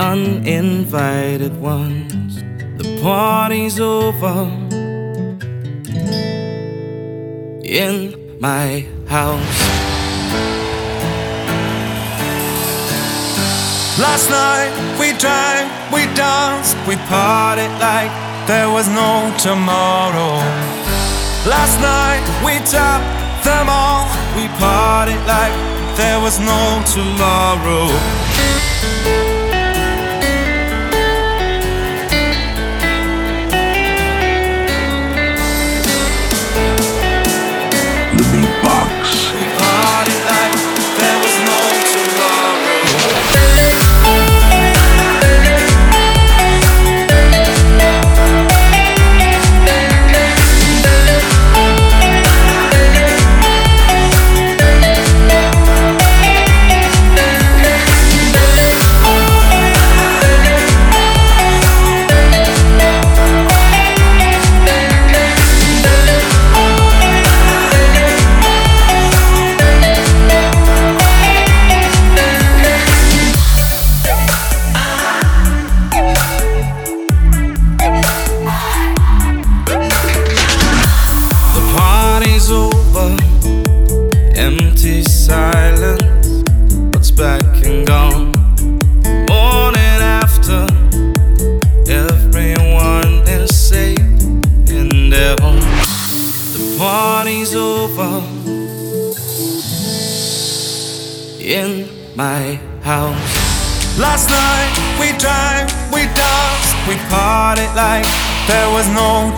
uninvited ones. The party's over in my house. Last night we drank, we danced, we partied like there was no tomorrow. Last night we tapped them all, we partied like there was no tomorrow.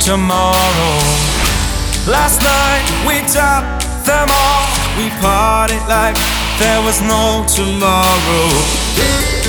Tomorrow. Last night we topped them all. We partied like there was no tomorrow.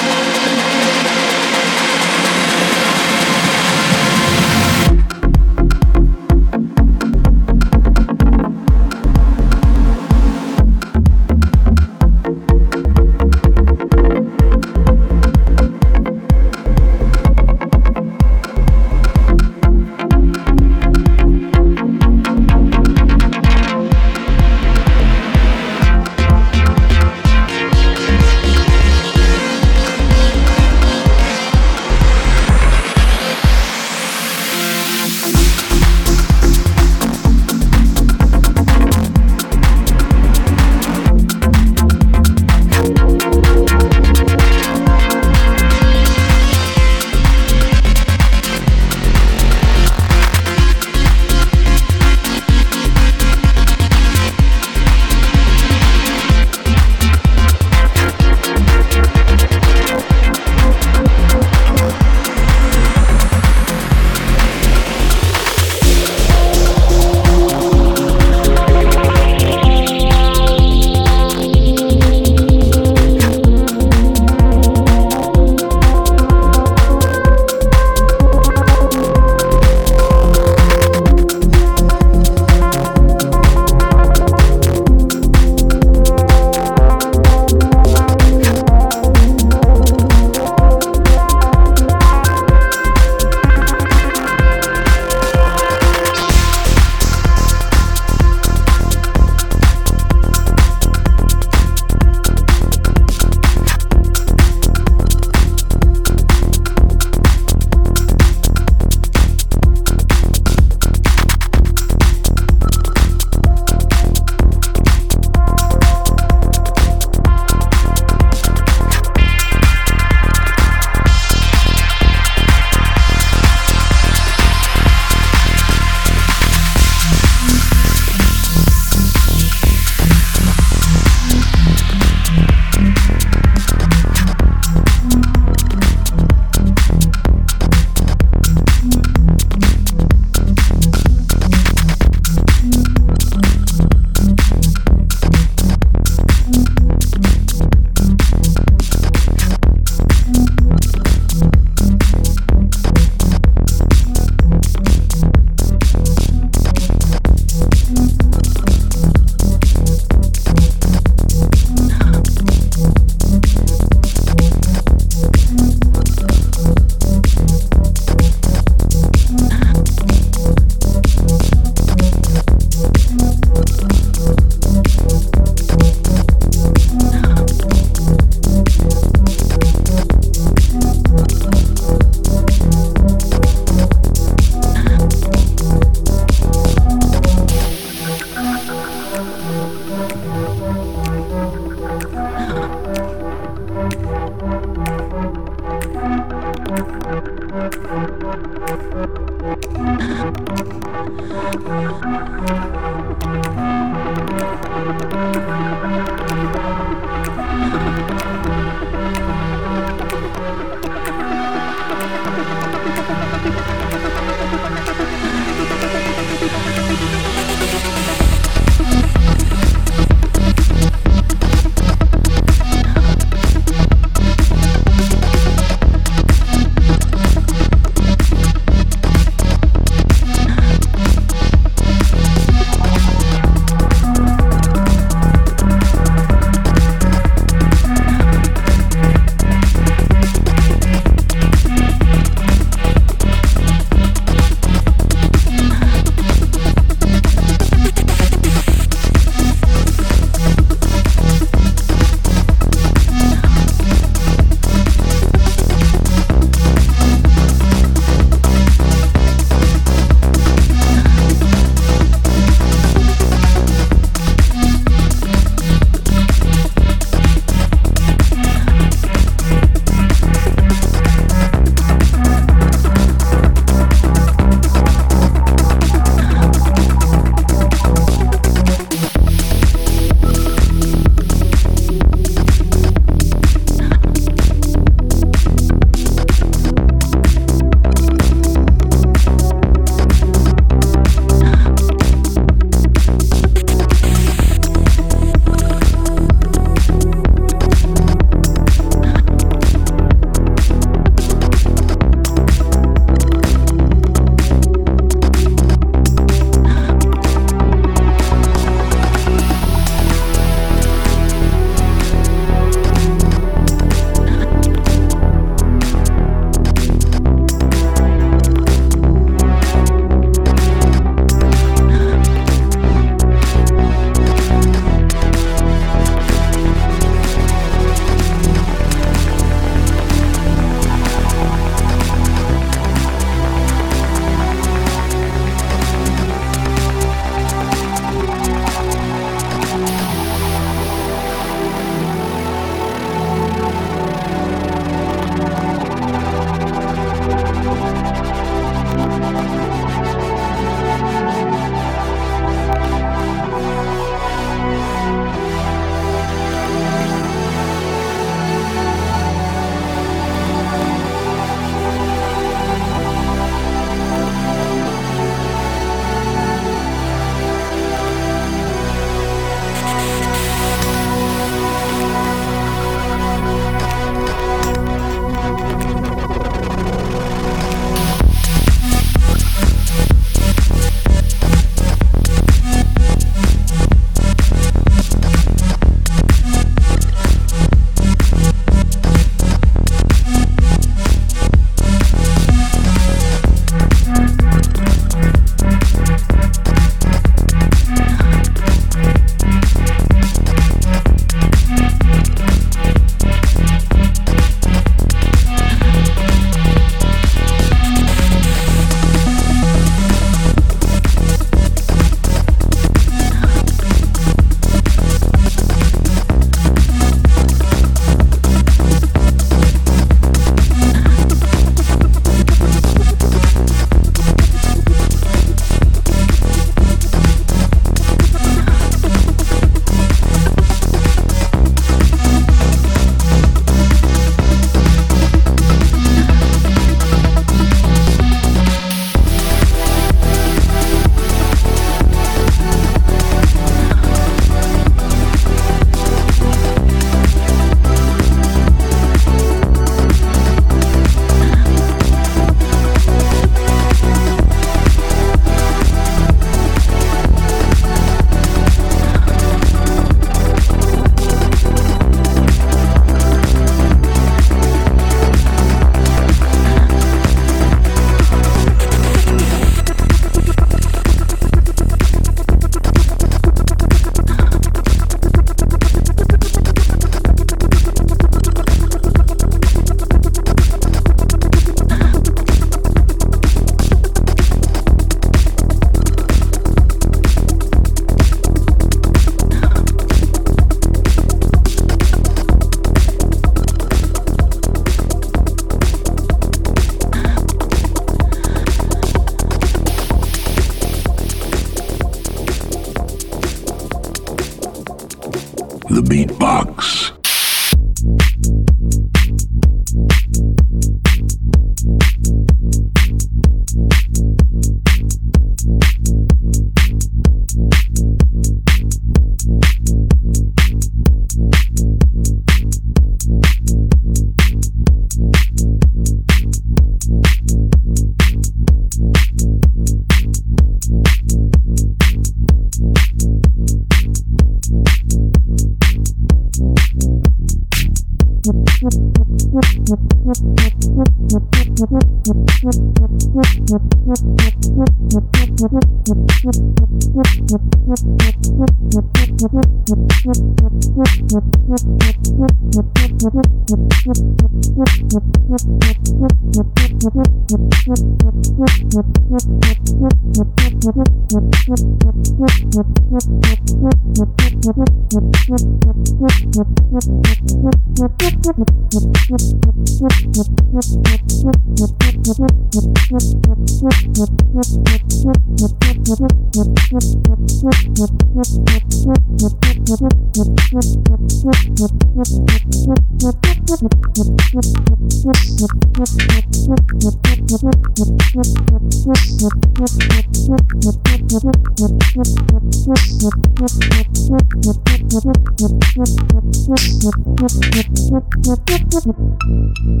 Thank you.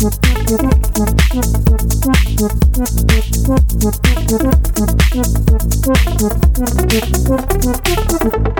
Thank you.